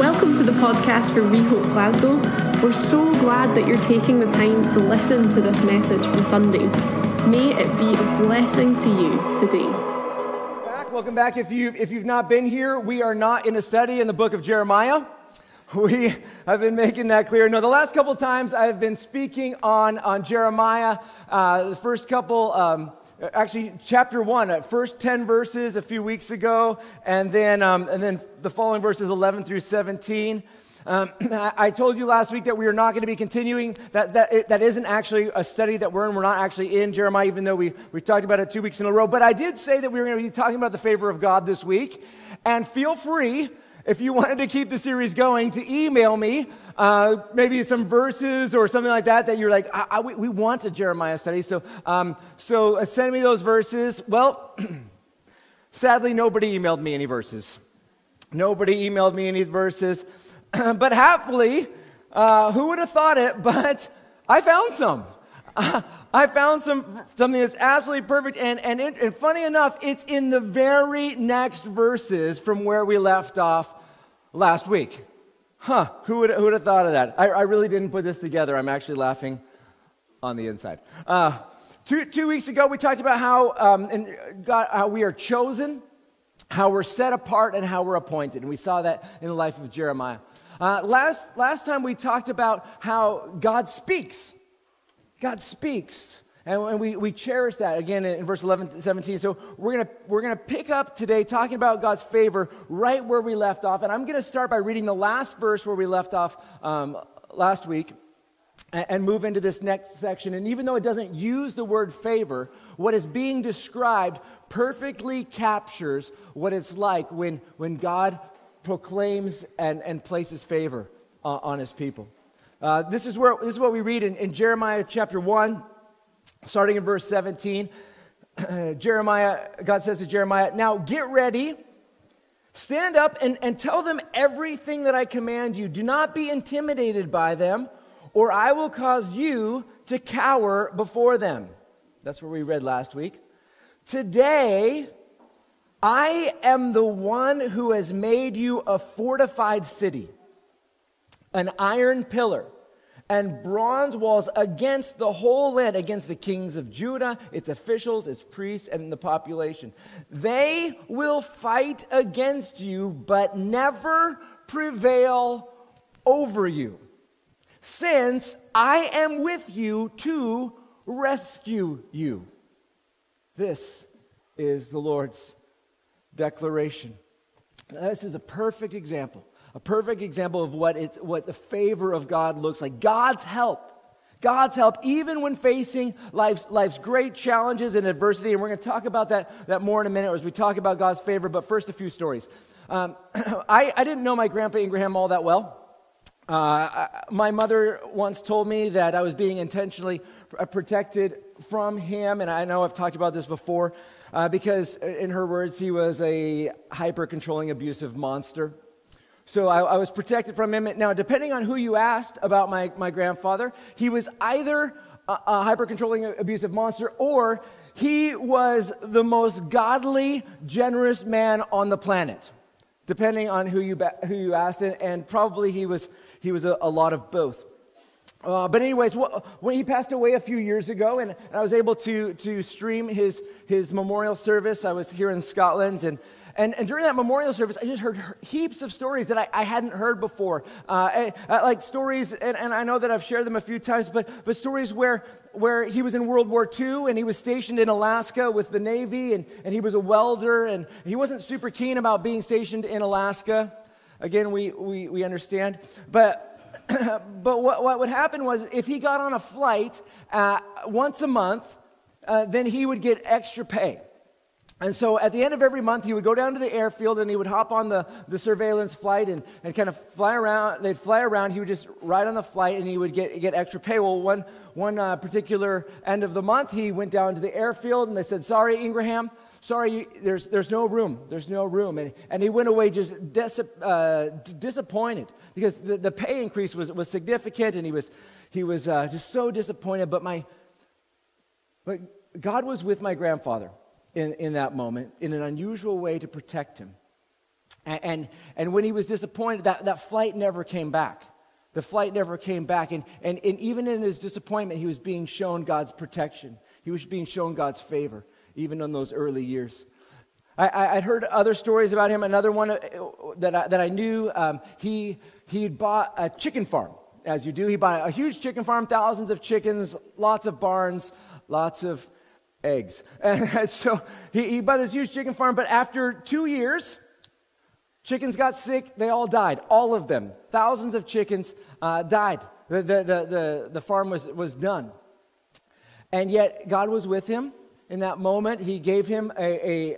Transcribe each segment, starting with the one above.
Welcome to the podcast for We Hope Glasgow. We're so glad that you're taking the time to listen to this message from Sunday. May it be a blessing to you today. Welcome back. If you've, if you've not been here, we are not in a study in the book of Jeremiah. We have been making that clear. No, the last couple times I've been speaking on, on Jeremiah, uh, the first couple, um, actually chapter one, uh, first 10 verses a few weeks ago, and then, um, and then the following verses 11 through 17. Um, I told you last week that we are not going to be continuing. That, that, it, that isn't actually a study that we're in. We're not actually in Jeremiah, even though we, we talked about it two weeks in a row. But I did say that we were going to be talking about the favor of God this week. And feel free if you wanted to keep the series going, to email me uh, maybe some verses or something like that that you're like, I, I, we want a Jeremiah study. So, um, so uh, send me those verses. Well, sadly, nobody emailed me any verses. Nobody emailed me any verses. but happily, uh, who would have thought it? But I found some. I found some something that's absolutely perfect, and, and, and funny enough, it's in the very next verses from where we left off last week. Huh, who would, who would have thought of that? I, I really didn't put this together. I'm actually laughing on the inside. Uh, two, two weeks ago, we talked about how, um, and God, how we are chosen, how we're set apart, and how we're appointed. And we saw that in the life of Jeremiah. Uh, last, last time, we talked about how God speaks. God speaks. And, we, we cherish that again in, verse 11 17. So we're going we're gonna pick up today talking about God's favor right where we left off. And I'm going to start by reading the last verse where we left off um, last week and, and move into this next section. And even though it doesn't use the word favor, what is being described perfectly captures what it's like when, when God proclaims and, and places favor uh, on his people. Uh, this, is where, this is what we read in, in Jeremiah chapter 1, starting in verse 17. Jeremiah, God says to Jeremiah, Now get ready, stand up, and, and tell them everything that I command you. Do not be intimidated by them, or I will cause you to cower before them. That's where we read last week. Today, I am the one who has made you a fortified city an iron pillar and bronze walls against the whole land, against the kings of Judah, its officials, its priests, and the population. They will fight against you, but never prevail over you, since I am with you to rescue you. This is the Lord's declaration. This is a perfect example a perfect example of what, it's, what the favor of God looks like. God's help. God's help, even when facing life's, life's great challenges and adversity. And we're going to talk about that, that more in a minute as we talk about God's favor. But first, a few stories. Um, I, I didn't know my grandpa Ingraham all that well. Uh, my mother once told me that I was being intentionally protected from him, and I know I've talked about this before, uh, because in her words, he was a hyper controlling, abusive monster. So I, I, was protected from him. Now, depending on who you asked about my, my grandfather, he was either a, a hyper controlling, abusive monster or he was the most godly, generous man on the planet, depending on who you, who you asked. And, and probably he was, he was a, a lot of both. Uh, but anyways, when he passed away a few years ago, and, and I was able to, to stream his, his memorial service, I was here in Scotland, and and, and during that memorial service, I just heard heaps of stories that I, I hadn't heard before. Uh, uh, like stories, and, and I know that I've shared them a few times, but, but stories where, where he was in World War II and he was stationed in Alaska with the Navy and, and he was a welder and he wasn't super keen about being stationed in Alaska. Again, we, we, we understand. But but what, what would happen was if he got on a flight uh, once a month, uh, then he would get extra pay. And so at the end of every month, he would go down to the airfield and he would hop on the, the surveillance flight and, and kind of fly around. They'd fly around. He would just ride on the flight and he would get, get extra pay. Well, one, one uh, particular end of the month, he went down to the airfield and they said, Sorry, Ingraham, sorry, there's, there's no room. There's no room. And, and he went away just dis, uh, disappointed because the, the pay increase was, was significant and he was, he was uh, just so disappointed. But, my, but God was with my grandfather in, in that moment in an unusual way to protect him. And, and, and when he was disappointed, that, that flight never came back. The flight never came back. And, and, and even in his disappointment, he was being shown God's protection. He was being shown God's favor, even in those early years. I, would heard other stories about him. Another one uh, that I, that I knew, um, he, he bought a chicken farm, as you do. He bought a huge chicken farm, thousands of chickens, lots of barns, lots of eggs. And so he, he bought this huge chicken farm, but after two years, chickens got sick, they all died, all of them. Thousands of chickens uh, died. The, the, the, the, the farm was, was done. And yet, God was with him in that moment. He gave him a, a,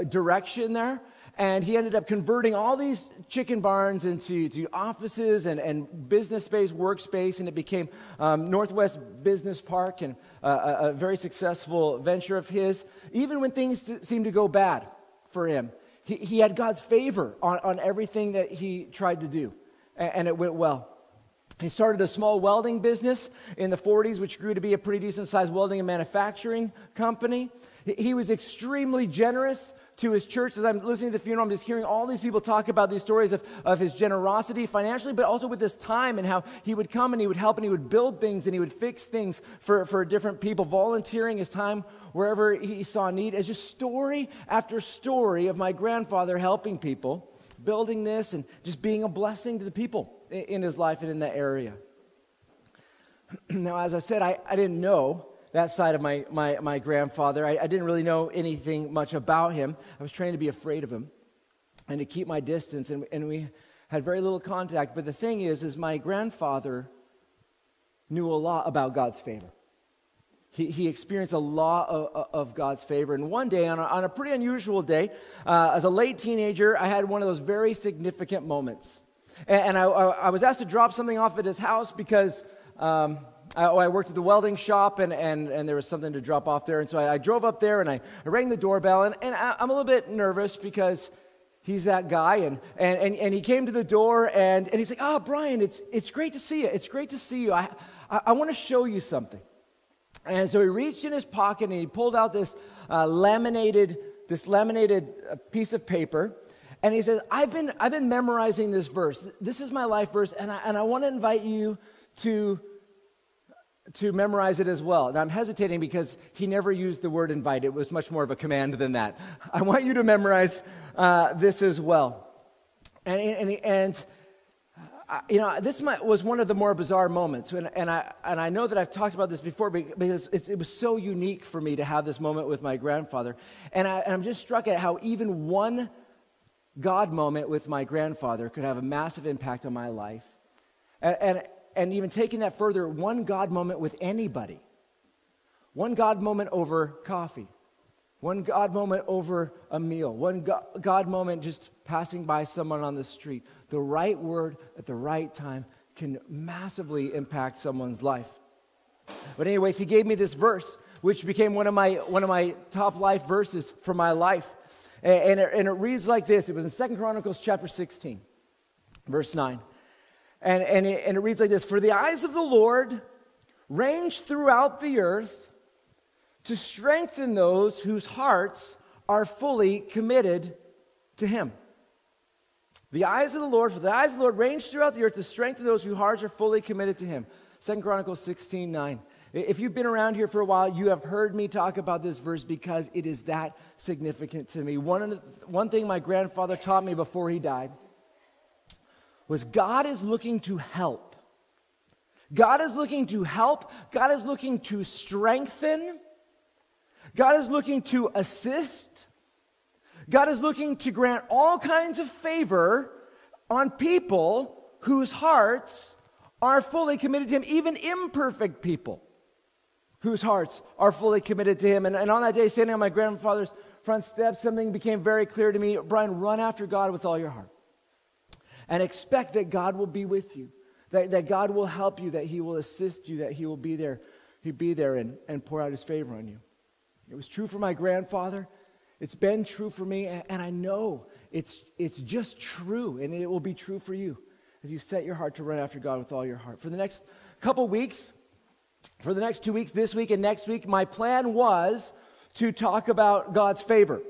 a direction there. And he ended up converting all these chicken barns into to offices and, and business space, workspace, and it became um, Northwest Business Park and uh, a, a, very successful venture of his. Even when things seemed to go bad for him, he, he had God's favor on, on everything that he tried to do, and, and it went well. He started a small welding business in the 40s, which grew to be a pretty decent sized welding and manufacturing company. He was extremely generous to his church. As I'm listening to the funeral, I'm just hearing all these people talk about these stories of, of his generosity financially, but also with his time and how he would come and he would help and he would build things and he would fix things for, for different people, volunteering his time wherever he saw need. It's just story after story of my grandfather helping people, building this and just being a blessing to the people in his life and in that area. now, as I said, I, I didn't know that side of my, my, my grandfather. I, I didn't really know anything much about him. I was trained to be afraid of him and to keep my distance, and, and we had very little contact. But the thing is, is my grandfather knew a lot about God's favor. He, he experienced a lot of, of, God's favor. And one day, on a, on a pretty unusual day, uh, as a late teenager, I had one of those very significant moments. And, and I, I, was asked to drop something off at his house because um, I, oh, I, worked at the welding shop and, and, and there was something to drop off there. And so I, I drove up there and I, I rang the doorbell. And, and I, am a little bit nervous because he's that guy. And, and, and, and he came to the door and, and he's like, Oh, Brian, it's, it's great to see you. It's great to see you. I, I, I want to show you something. And so he reached in his pocket and he pulled out this uh, laminated, this laminated uh, piece of paper. And he says, I've been, I've been memorizing this verse. This is my life verse, and I, and I want to invite you to to memorize it as well. And I'm hesitating because he never used the word invite. It was much more of a command than that. I want you to memorize uh, this as well. And, and, and uh, you know, this was one of the more bizarre moments. And, and, I, and I know that I've talked about this before because it was so unique for me to have this moment with my grandfather. And, I, and I'm just struck at how even one God moment with my grandfather could have a massive impact on my life. And, and even taking that further, one God moment with anybody. One God moment over coffee. One God moment over a meal. One God moment just passing by someone on the street. The right word at the right time can massively impact someone's life. But, anyways, he gave me this verse, which became one of my, one of my top life verses for my life. And it, and it reads like this it was in Second Chronicles chapter 16, verse 9. And, and, it, and it reads like this For the eyes of the Lord range throughout the earth to strengthen those whose hearts are fully committed to Him. The eyes of the Lord, for the eyes of the Lord range throughout the earth to strengthen those whose hearts are fully committed to Him. Second Chronicles 16 9. If you've been around here for a while, you have heard me talk about this verse because it is that significant to me. One, one thing my grandfather taught me before he died was God is looking to help. God is looking to help. God is looking to strengthen. God is looking to assist. God is looking to grant all kinds of favor on people whose hearts are fully committed to Him, even imperfect people whose hearts are fully committed to Him. And, and on that day, standing on my grandfather's front steps, something became very clear to me Brian, run after God with all your heart and expect that God will be with you, that, that God will help you, that He will assist you, that He will be there, He'll be there and, and pour out His favor on you. It was true for my grandfather. It's been true for me, and, and I know it's, it's just true, and it will be true for you as you set your heart to run after God with all your heart. For the next couple weeks, for the next two weeks, this week and next week, my plan was to talk about God's favor.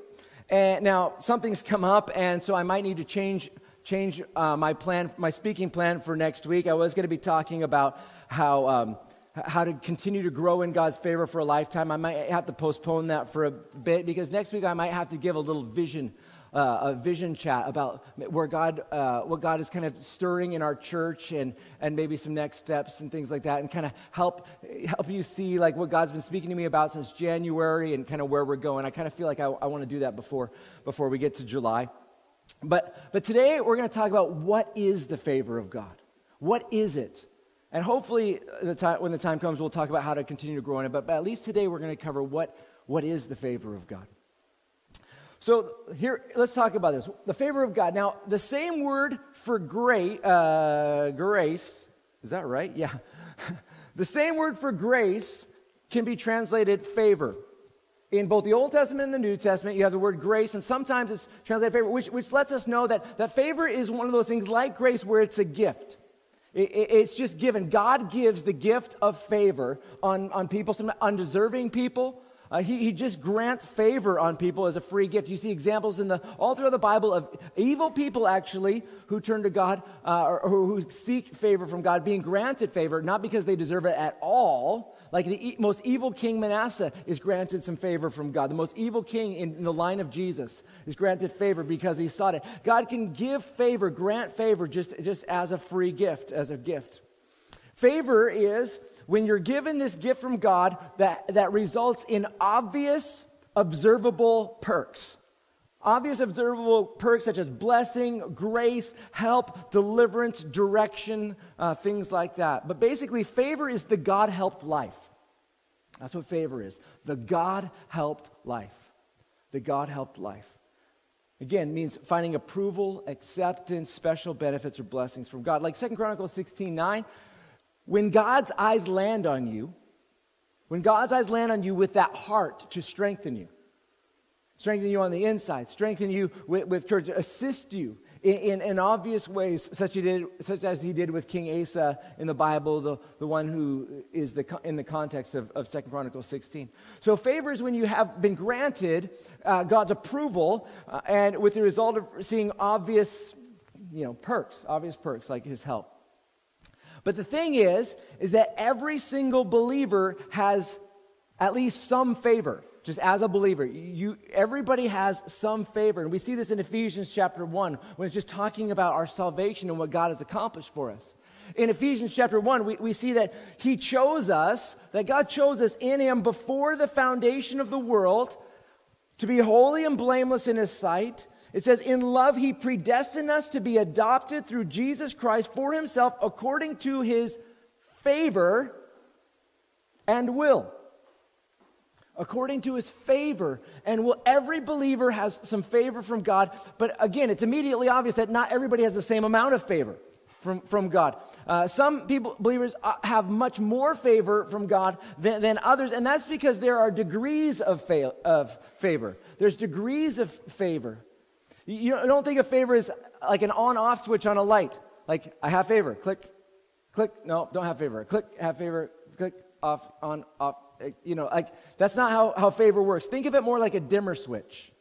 And now something's come up, and so I might need to change change uh, my plan, my speaking plan for next week. I was going to be talking about how. Um, how to continue to grow in God's favor for a lifetime. I might have to postpone that for a bit because next week I might have to give a little vision uh, a vision chat about where God, uh, what God is kind of stirring in our church and, and maybe some next steps and things like that, and kind of help, help you see like what God's been speaking to me about since January and kind of where we're going. I kind of feel like I, I want to do that before, before we get to July. But, but today we're going to talk about what is the favor of God? What is it? And hopefully, the time, when the time comes, we'll talk about how to continue to grow in it. But, but at least today, we're going to cover what, what is the favor of God. So here, let's talk about this. The favor of God. Now, the same word for great, uh, grace, is that right? Yeah. the same word for grace can be translated favor. In both the Old Testament and the New Testament, you have the word grace, and sometimes it's translated favor, which, which lets us know that, that favor is one of those things like grace where it's a gift. It, it, it's just given. God gives the gift of favor on, on people, some undeserving people, uh, he, he just grants favor on people as a free gift. You see examples in the all throughout the Bible of evil people actually who turn to God uh, or, or who seek favor from God, being granted favor not because they deserve it at all. Like the e- most evil king Manasseh is granted some favor from God. The most evil king in, in the line of Jesus is granted favor because he sought it. God can give favor, grant favor just, just as a free gift, as a gift. Favor is when you're given this gift from God that, that results in obvious, observable perks. Obvious, observable perks such as blessing, grace, help, deliverance, direction, uh, things like that. But basically, favor is the God helped life. That's what favor is the God helped life. The God helped life. Again, means finding approval, acceptance, special benefits, or blessings from God. Like Second Chronicles 16 9 when God's eyes land on you, when God's eyes land on you with that heart to strengthen you, strengthen you on the inside, strengthen you with, with courage, assist you in, in, in, obvious ways, such, he did, such as he did with King Asa in the Bible, the, the one who is the, in the context of, of 2 Chronicles 16. So, favor is when you have been granted uh, God's approval, uh, and with the result of seeing obvious you know, perks, obvious perks like his help. But the thing is, is that every single believer has at least some favor. Just as a believer, you, everybody has some favor. And we see this in Ephesians chapter 1 when it's just talking about our salvation and what God has accomplished for us. In Ephesians chapter 1, we, we see that He chose us, that God chose us in Him before the foundation of the world to be holy and blameless in His sight. It says, In love, he predestined us to be adopted through Jesus Christ for himself according to his favor and will. According to his favor and will. Every believer has some favor from God, but again, it's immediately obvious that not everybody has the same amount of favor from, from God. Uh, some people, believers, uh, have much more favor from God than, than others, and that's because there are degrees of, fa- of favor. There's degrees of favor. You don't think of favor as like an on off switch on a light. Like, I have favor, click, click, no, don't have favor, click, have favor, click, off, on, off. Eh, you know, like, that's not how, how favor works. Think of it more like a dimmer switch.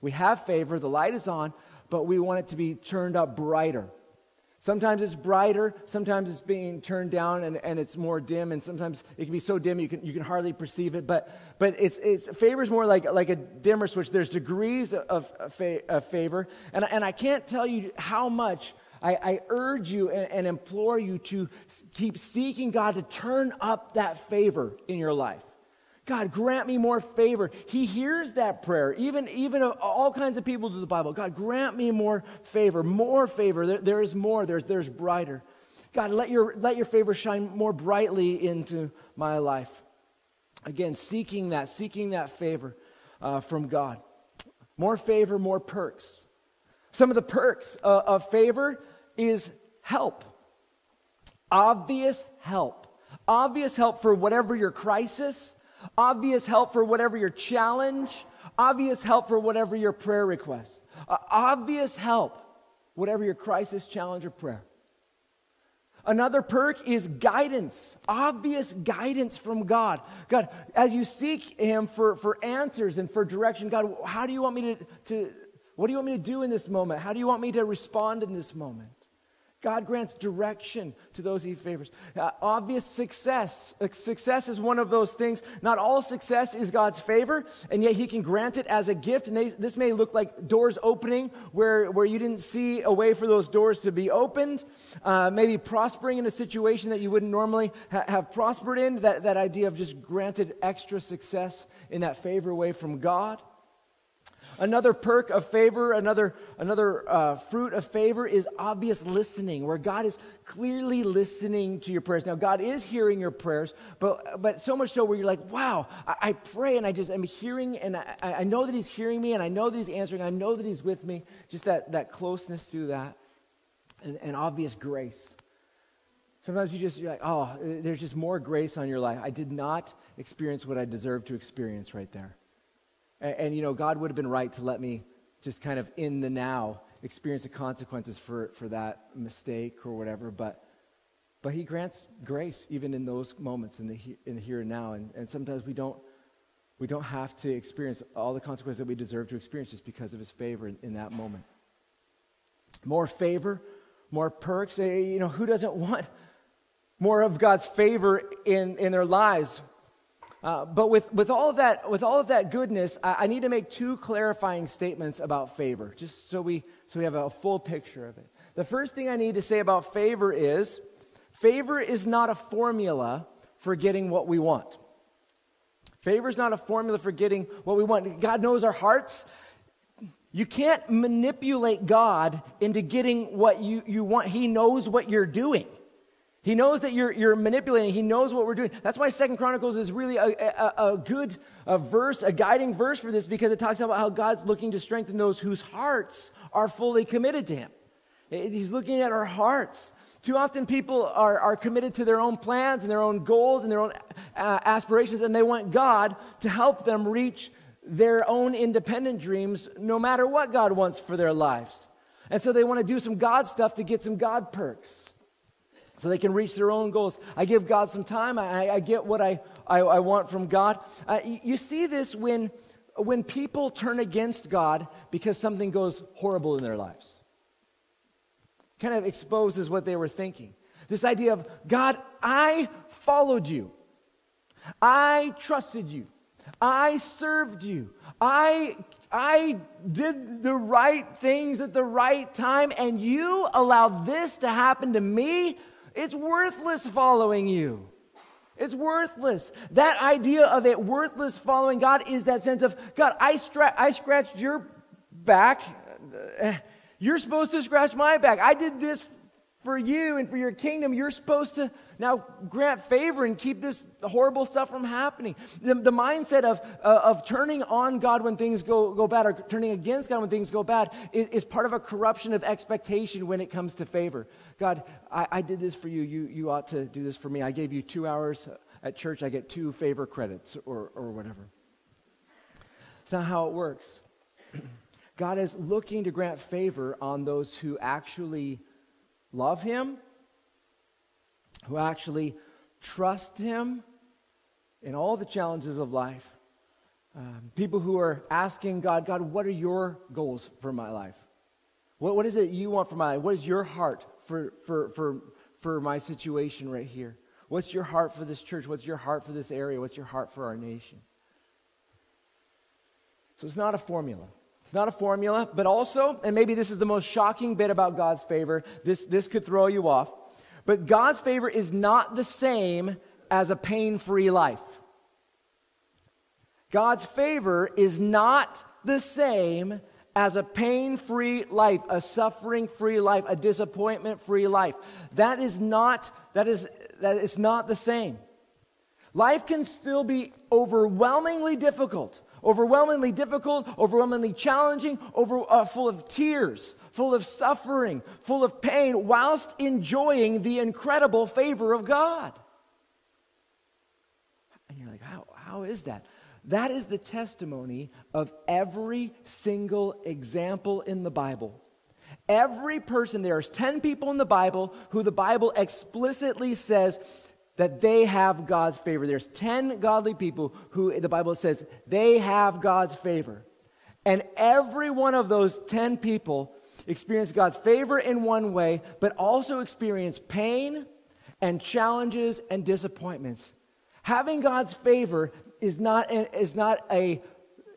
We have favor, the light is on, but we want it to be turned up brighter. Sometimes it's brighter, sometimes it's being turned down and, and it's more dim, and sometimes it can be so dim you can, you can hardly perceive it. But, but it's, it's favor is more like, like a dimmer switch. There's degrees of, of favor. And, and I can't tell you how much I, I urge you and, and implore you to keep seeking God to turn up that favor in your life. God, grant me more favor. He hears that prayer, even, even all kinds of people do the Bible. God, grant me more favor, more favor. There, there is more, there's, there's brighter. God, let your, let your favor shine more brightly into my life. Again, seeking that, seeking that favor uh, from God. More favor, more perks. Some of the perks uh, of favor is help. Obvious help. Obvious help for whatever your crisis, obvious help for whatever your challenge, obvious help for whatever your prayer request, uh, obvious help, whatever your crisis, challenge, or prayer. Another perk is guidance, obvious guidance from God. God, as you seek Him for, for answers and for direction, God, how do you want me to, to, what do you want me to do in this moment? How do you want me to respond in this moment? God grants direction to those he favors. Uh, obvious success. Uh, success is one of those things. Not all success is God's favor, and yet he can grant it as a gift. And they, this may look like doors opening where, where you didn't see a way for those doors to be opened. Uh, maybe prospering in a situation that you wouldn't normally ha- have prospered in. That, that idea of just granted extra success in that favor way from God. Another perk of favor, another, another uh, fruit of favor is obvious listening, where God is clearly listening to your prayers. Now, God is hearing your prayers, but, but so much so where you're like, wow, I, I pray and I just am hearing and I, I know that He's hearing me and I know that He's answering. I know that He's with me. Just that, that closeness to that and, and obvious grace. Sometimes you just, you're like, oh, there's just more grace on your life. I did not experience what I deserved to experience right there. And, and, you know, God would have been right to let me just kind of in the now experience the consequences for, for that mistake or whatever. But, but He grants grace even in those moments in the, in the here and now. And, and sometimes we don't, we don't have to experience all the consequences that we deserve to experience just because of His favor in, in that moment. More favor, more perks. Eh, you know, who doesn't want more of God's favor in, in their lives? Uh, but with, with, all of that, with all of that goodness, I, I, need to make two clarifying statements about favor, just so we, so we have a full picture of it. The first thing I need to say about favor is favor is not a formula for getting what we want. Favor is not a formula for getting what we want. God knows our hearts. You can't manipulate God into getting what you, you want. He knows what you're doing. He knows that you're, you're manipulating. He knows what we're doing. That's why Second Chronicles is really a, a, a good a verse, a guiding verse for this, because it talks about how God's looking to strengthen those whose hearts are fully committed to Him. He's looking at our hearts. Too often, people are, are committed to their own plans and their own goals and their own uh, aspirations, and they want God to help them reach their own independent dreams, no matter what God wants for their lives. And so they want to do some God stuff to get some God perks so they can reach their own goals. I give God some time. I, I get what I, I, I, want from God. Uh, you see this when, when people turn against God because something goes horrible in their lives. Kind of exposes what they were thinking. This idea of, God, I followed you. I trusted you. I served you. I, I did the right things at the right time, and you allowed this to happen to me. It's worthless following you. It's worthless. That idea of it worthless following God is that sense of, God, I, stra- I scratched your back. You're supposed to scratch my back. I did this for you and for your kingdom. You're supposed to now grant favor and keep this horrible stuff from happening. The, the mindset of, uh, of turning on God when things go, go bad or turning against God when things go bad is, is part of a corruption of expectation when it comes to favor. God, I, I did this for you. you. You ought to do this for me. I gave you two hours at church. I get two favor credits or, or whatever. It's not how it works. God is looking to grant favor on those who actually love Him who actually trust Him in all the challenges of life. Um, people who are asking God, God, what are your goals for my life? What, what is it you want for my life? What is your heart for, for, for, for my situation right here? What's your heart for this church? What's your heart for this area? What's your heart for our nation? So it's not a formula. It's not a formula, but also, and maybe this is the most shocking bit about God's favor, this, this could throw you off. But God's favor is not the same as a pain free life. God's favor is not the same as a pain free life, a suffering free life, a disappointment free life. That is not, that is, that is not the same. Life can still be overwhelmingly difficult, overwhelmingly difficult, overwhelmingly challenging, over, uh, full of tears, full of suffering, full of pain, whilst enjoying the incredible favor of God. And you're like, how, how is that? That is the testimony of every single example in the Bible. Every person, there's 10 people in the Bible who the Bible explicitly says that they have God's favor. There's 10 godly people who the Bible says they have God's favor. And every one of those 10 people experience God's favor in one way, but also experience pain and challenges and disappointments. Having God's favor is not, is not a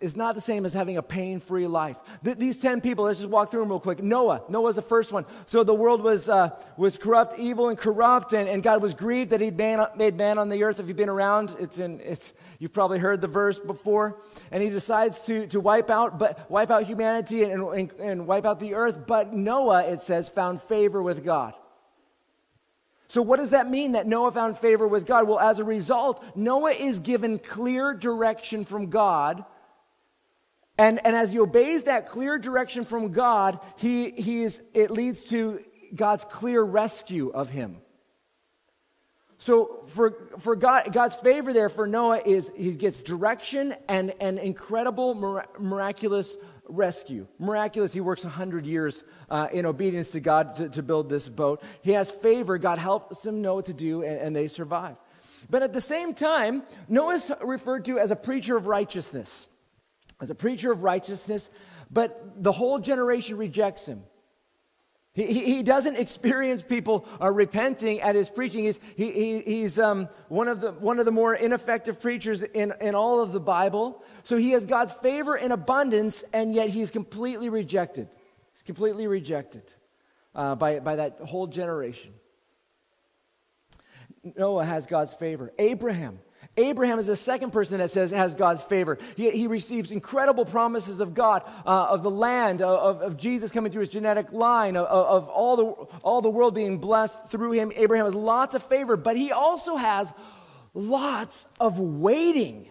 is not the same as having a pain free life. Th- these 10 people, let's just walk through them real quick. Noah, Noah's the first one. So the world was, uh, was corrupt, evil, and corrupt, and, and God was grieved that He'd man, made man on the earth. If you've been around, it's in, it's, you've probably heard the verse before. And He decides to, to wipe, out, but, wipe out humanity and, and, and wipe out the earth. But Noah, it says, found favor with God. So, what does that mean that Noah found favor with God? Well, as a result, Noah is given clear direction from God and, and as he obeys that clear direction from God, he, he is, it leads to God's clear rescue of him. So for, for God, God's favor there for Noah is he gets direction and an incredible miraculous rescue. Miraculous, he works 100 years uh, in obedience to God to, to, build this boat. He has favor, God helps him know what to do, and, and they survive. But at the same time, Noah is referred to as a preacher of righteousness as a preacher of righteousness, but the whole generation rejects him. He, he, doesn't experience people uh, repenting at his preaching. He's, he, he, he's um, one, of the, one of the more ineffective preachers in, in all of the Bible. So he has God's favor in abundance, and yet he's completely rejected. He's completely rejected uh, by, by that whole generation. Noah has God's favor. Abraham Abraham is the second person that says has God's favor. He, he receives incredible promises of God, uh, of the land, of, of, Jesus coming through his genetic line, of, of, all, the, all the world being blessed through him. Abraham has lots of favor, but he also has lots of waiting.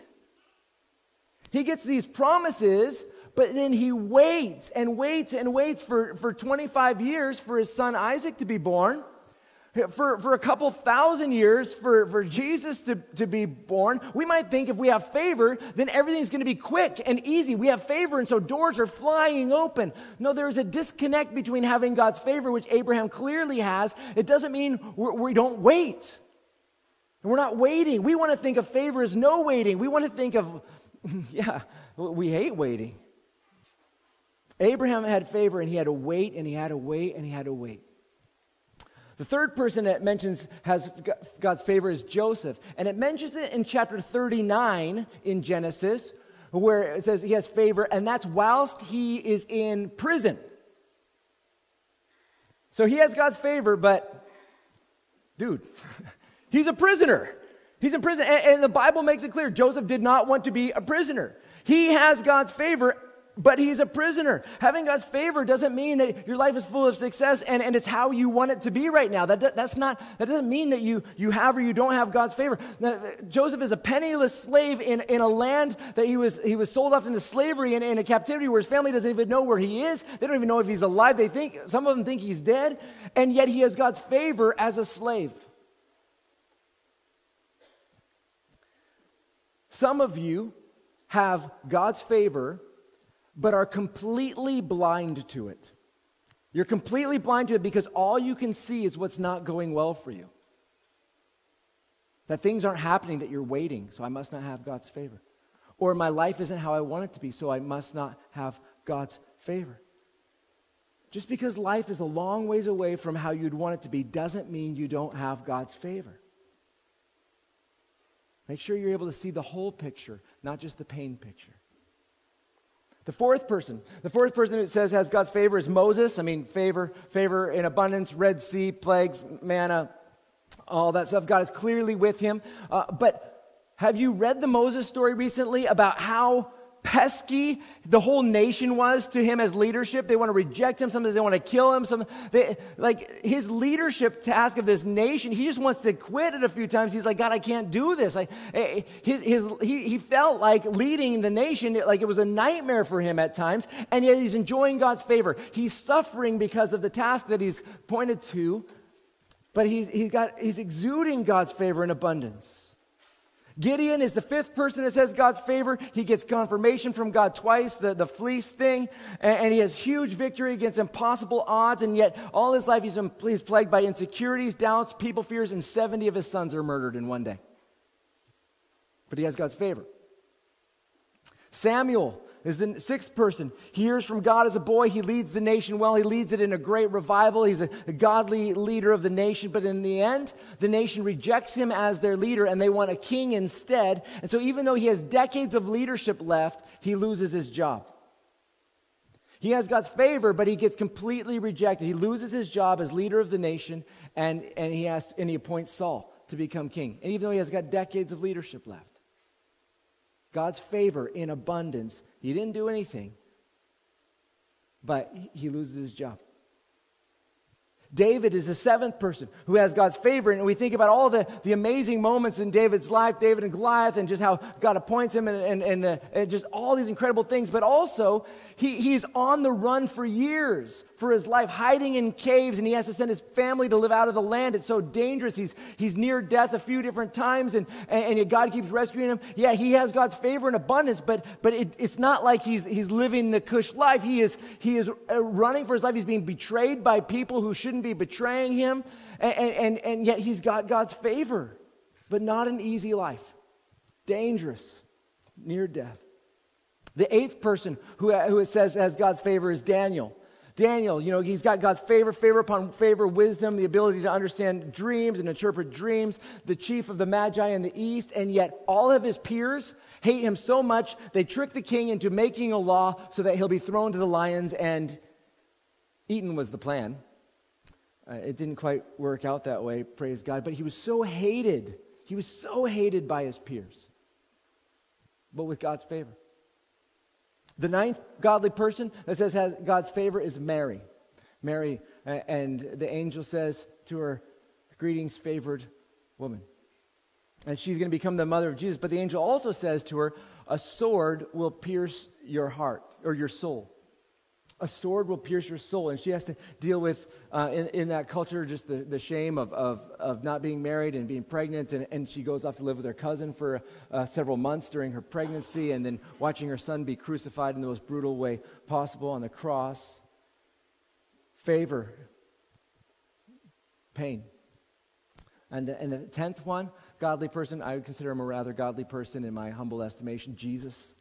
He gets these promises, but then he waits and waits and waits for, for 25 years for his son Isaac to be born for, for a couple thousand years for, for Jesus to, to be born, we might think if we have favor, then everything's going to be quick and easy. We have favor, and so doors are flying open. No, there's a disconnect between having God's favor, which Abraham clearly has. It doesn't mean we're, we do not wait. And we're not waiting. We want to think of favor as no waiting. We want to think of, yeah, we hate waiting. Abraham had favor, and he had to wait, and he had to wait, and he had to wait. The third person that mentions has God's favor is Joseph. And it mentions it in chapter 39 in Genesis, where it says he has favor, and that's whilst he is in prison. So he has God's favor, but dude, he's a prisoner. He's in prison. And, and the Bible makes it clear Joseph did not want to be a prisoner. He has God's favor, but he's a prisoner. Having God's favor doesn't mean that your life is full of success and, and it's how you want it to be right now. That, that's not, that doesn't mean that you, you have or you don't have God's favor. Now, Joseph is a penniless slave in, in a land that he was, he was sold off into slavery and in a captivity where his family doesn't even know where he is. They don't even know if he's alive. They think, some of them think he's dead. And yet he has God's favor as a slave. Some of you have God's favor but are completely blind to it. You're completely blind to it because all you can see is what's not going well for you. That things aren't happening, that you're waiting, so I must not have God's favor. Or my life isn't how I want it to be, so I must not have God's favor. Just because life is a long ways away from how you'd want it to be doesn't mean you don't have God's favor. Make sure you're able to see the whole picture, not just the pain picture. The fourth person, the fourth person who says has God's favor is Moses. I mean, favor, favor in abundance, Red Sea, plagues, manna, all that stuff. God is clearly with him. Uh, but have you read the Moses story recently about how pesky the whole nation was to him as leadership. They want to reject him. Sometimes they want to kill him. Some, they, like his leadership task of this nation, he just wants to quit it a few times. He's like, God, I can't do this. I, eh, his, his, he, he felt like leading the nation, like it was a nightmare for him at times, and yet he's enjoying God's favor. He's suffering because of the task that he's pointed to, but he's, he's, got, he's exuding God's favor in abundance. Gideon is the fifth person that says God's favor. He gets confirmation from God twice, the, the fleece thing, and, and he has huge victory against impossible odds, and yet all his life he's, he's plagued by insecurities, doubts, people fears, and 70 of his sons are murdered in one day. But he has God's favor. Samuel is the sixth person. He hears from God as a boy. He leads the nation well. He leads it in a great revival. He's a, a, godly leader of the nation. But in the end, the nation rejects him as their leader and they want a king instead. And so, even though he has decades of leadership left, he loses his job. He has God's favor, but he gets completely rejected. He loses his job as leader of the nation and, and, he, has, and he appoints Saul to become king. And even though he has got decades of leadership left. God's favor in abundance. He didn't do anything, but he loses his job. David is the seventh person who has God's favor. And we think about all the, the amazing moments in David's life, David and Goliath, and just how God appoints him and, and, and, the, and just all these incredible things. But also, he, he's on the run for years for his life, hiding in caves, and he has to send his family to live out of the land. It's so dangerous. He's, he's near death a few different times, and, and, and God keeps rescuing him. Yeah, he has God's favor in abundance, but, but it, it's not like he's, he's living the cush life. He is, he is uh, running for his life. He's being betrayed by people who shouldn't be betraying him, and, and, and yet he's got God's favor, but not an easy life. Dangerous, near death. The eighth person who, who it says has God's favor is Daniel. Daniel, you know, he's got God's favor, favor upon favor, wisdom, the ability to understand dreams and interpret dreams, the chief of the Magi in the east, and yet all of his peers hate him so much they trick the king into making a law so that he'll be thrown to the lions and eaten was the plan. Uh, it didn't quite work out that way, praise God. But he was so hated. He was so hated by his peers, but with God's favor. The ninth godly person that says has God's favor is Mary. Mary, uh, and the angel says to her, Greetings, favored woman. And she's going to become the mother of Jesus. But the angel also says to her, A sword will pierce your heart or your soul a sword will pierce your soul. And she has to deal with, uh, in, in that culture, just the, the shame of, of, of not being married and being pregnant. And, and she goes off to live with her cousin for uh, several months during her pregnancy and then watching her son be crucified in the most brutal way possible on the cross. Favor, pain. And the, and the tenth one, godly person, I would consider him a rather godly person in my humble estimation, Jesus.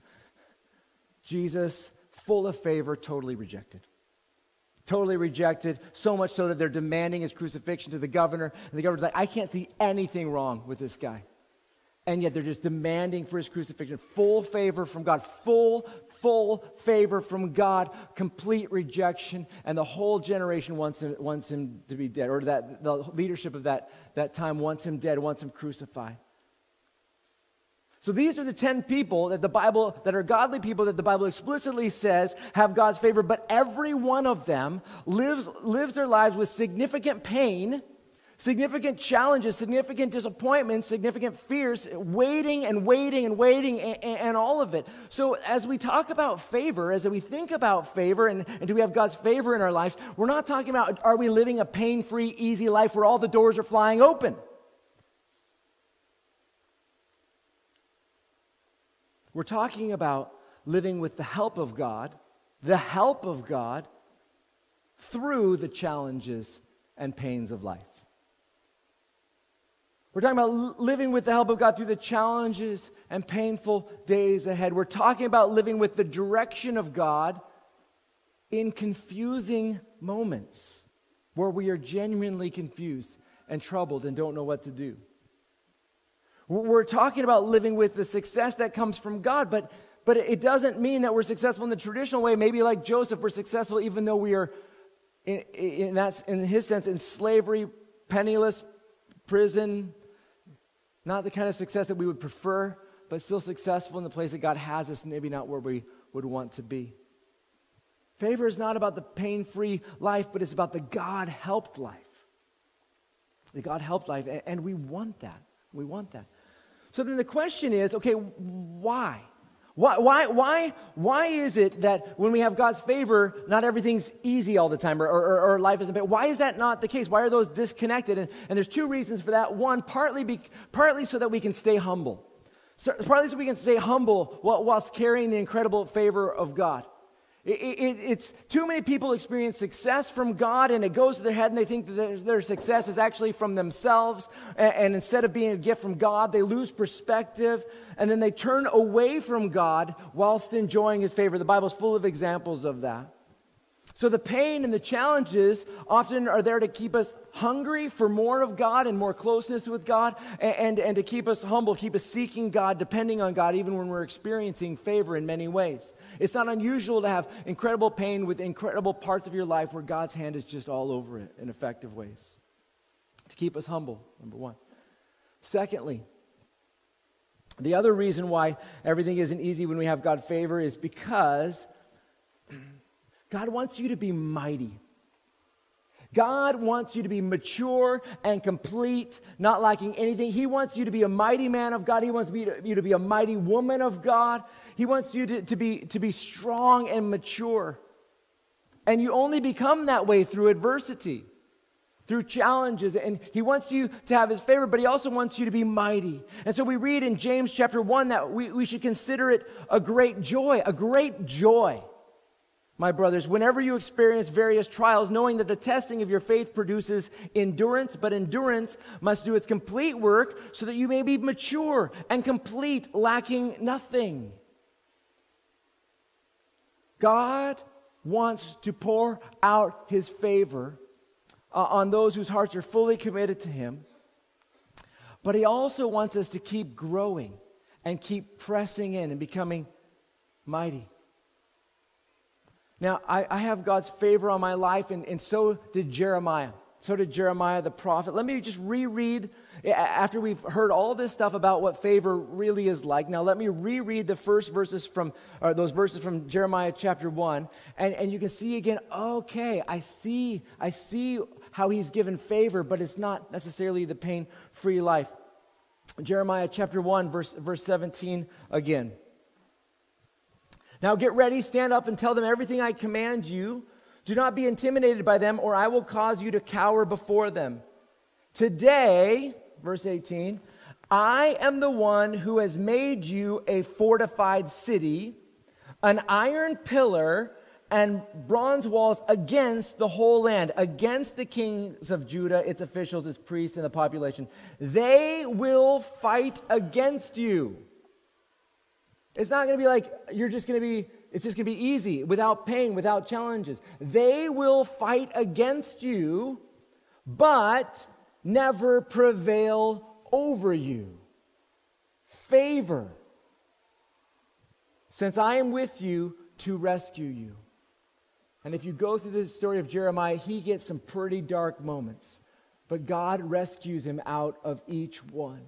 Jesus full of favor, totally rejected. Totally rejected, so much so that they're demanding his crucifixion to the governor. And the governor's like, I can't see anything wrong with this guy. And yet they're just demanding for his crucifixion. Full favor from God, full, full favor from God, complete rejection. And the whole generation wants him, wants him to be dead, or that the leadership of that, that time wants him dead, wants him crucified. So these are the 10 people that the Bible, that are godly people that the Bible explicitly says have God's favor, but every one of them lives, lives their lives with significant pain, significant challenges, significant disappointments, significant fears, waiting and waiting and waiting and, and, all of it. So as we talk about favor, as we think about favor and, and do we have God's favor in our lives, we're not talking about are we living a pain-free, easy life where all the doors are flying open. We're talking about living with the help of God, the help of God through the challenges and pains of life. We're talking about living with the help of God through the challenges and painful days ahead. We're talking about living with the direction of God in confusing moments where we are genuinely confused and troubled and don't know what to do. We're talking about living with the success that comes from God, but, but it doesn't mean that we're successful in the traditional way. Maybe like Joseph, we're successful even though we are, in, in, that's, in his sense, in slavery, penniless, prison. Not the kind of success that we would prefer, but still successful in the place that God has us, maybe not where we would want to be. Favor is not about the pain free life, but it's about the God helped life. The God helped life, and we want that. We want that. So then the question is okay, why? Why, why, why, why is it that when we have God's favor, not everything's easy all the time or, or, or life isn't bad? Why is that not the case? Why are those disconnected? And, and there's two reasons for that. One, partly, be, partly so that we can stay humble. So, partly so we can stay humble whilst carrying the incredible favor of God. It, it, it's too many people experience success from God and it goes to their head and they think that their, their success is actually from themselves. And, and, instead of being a gift from God, they lose perspective and then they turn away from God whilst enjoying His favor. The Bible's full of examples of that. So the pain and the challenges often are there to keep us hungry for more of God and more closeness with God and, and, and, to keep us humble, keep us seeking God, depending on God, even when we're experiencing favor in many ways. It's not unusual to have incredible pain with incredible parts of your life where God's hand is just all over it in effective ways. To keep us humble, number one. Secondly, the other reason why everything isn't easy when we have God favor is because God wants you to be mighty. God wants you to be mature and complete, not lacking anything. He wants you to be a mighty man of God. He wants you to be a mighty woman of God. He wants you to, to, be, to be strong and mature. And you only become that way through adversity, through challenges. And He wants you to have His favor, but He also wants you to be mighty. And so we read in James chapter 1 that we, we should consider it a great joy, a great joy my brothers, whenever you experience various trials, knowing that the testing of your faith produces endurance, but endurance must do its complete work so that you may be mature and complete, lacking nothing. God wants to pour out his favor uh, on those whose hearts are fully committed to him, but he also wants us to keep growing and keep pressing in and becoming mighty. Now, I, I have God's favor on my life, and, and so did Jeremiah. So did Jeremiah the prophet. Let me just reread, after we've heard all this stuff about what favor really is like. Now, let me reread the first verses from, or those verses from Jeremiah chapter 1. And, and you can see again, okay, I see, I see how he's given favor, but it's not necessarily the pain free life. Jeremiah chapter 1, verse, verse 17 again. Now get ready, stand up, and tell them everything I command you. Do not be intimidated by them, or I will cause you to cower before them. Today, verse 18, I am the one who has made you a fortified city, an iron pillar, and bronze walls against the whole land, against the kings of Judah, its officials, its priests, and the population. They will fight against you. It's not going to be like you're just going to be, it's just going to be easy without pain, without challenges. They will fight against you, but never prevail over you. Favor. Since I am with you to rescue you. And if you go through the story of Jeremiah, he gets some pretty dark moments, but God rescues him out of each one.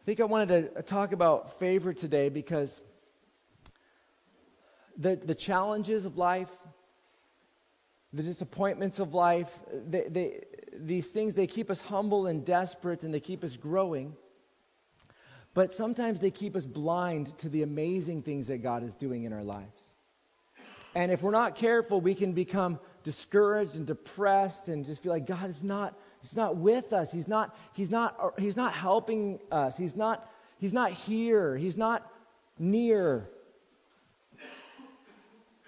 I think I wanted to uh, talk about favor today because the, the challenges of life, the disappointments of life, they, they, these things, they keep us humble and desperate and they keep us growing. But sometimes they keep us blind to the amazing things that God is doing in our lives. And if we're not careful, we can become discouraged and depressed and just feel like God is not He's not with us. He's not, he's not, he's not helping us. He's not, he's not here. He's not near.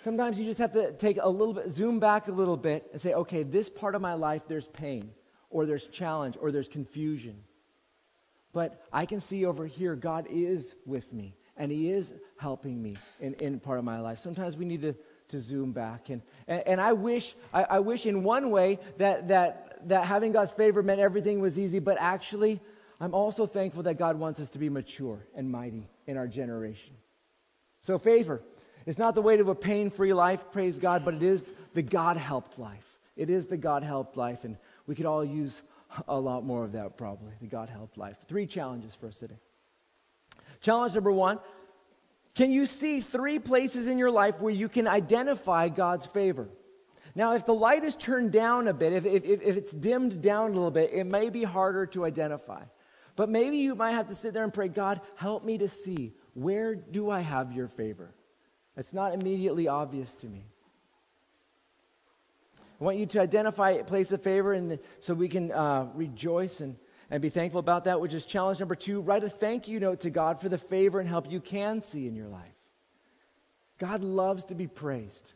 Sometimes you just have to take a little bit, zoom back a little bit and say, okay, this part of my life, there's pain, or there's challenge, or there's confusion. But I can see over here, God is with me, and He is helping me in, in part of my life. Sometimes we need to, to zoom back. And, and, and I wish, I, I wish in one way that that, that having God's favor meant everything was easy, but actually, I'm also thankful that God wants us to be mature and mighty in our generation. So, favor. It's not the way to a pain free life, praise God, but it is the God helped life. It is the God helped life, and we could all use a lot more of that probably, the God helped life. Three challenges for us today. Challenge number one Can you see three places in your life where you can identify God's favor? Now, if the light is turned down a bit, if, if, if it's dimmed down a little bit, it may be harder to identify. But maybe you might have to sit there and pray, God, help me to see where do I have your favor? It's not immediately obvious to me. I want you to identify a place of favor and so we can uh, rejoice and, and be thankful about that, which is challenge number two write a thank you note to God for the favor and help you can see in your life. God loves to be praised,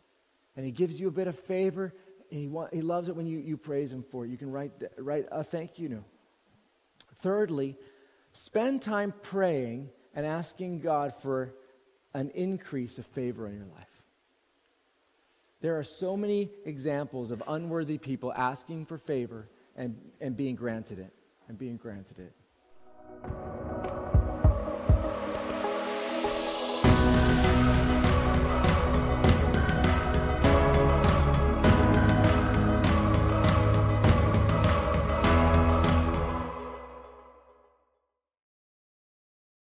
and He gives you a bit of favor, and He, want, he loves it when you, you praise Him for it. You can write, write a thank you note. Thirdly, spend time praying and asking God for an increase of favor in your life. There are so many examples of unworthy people asking for favor and, and being granted it, and being granted it.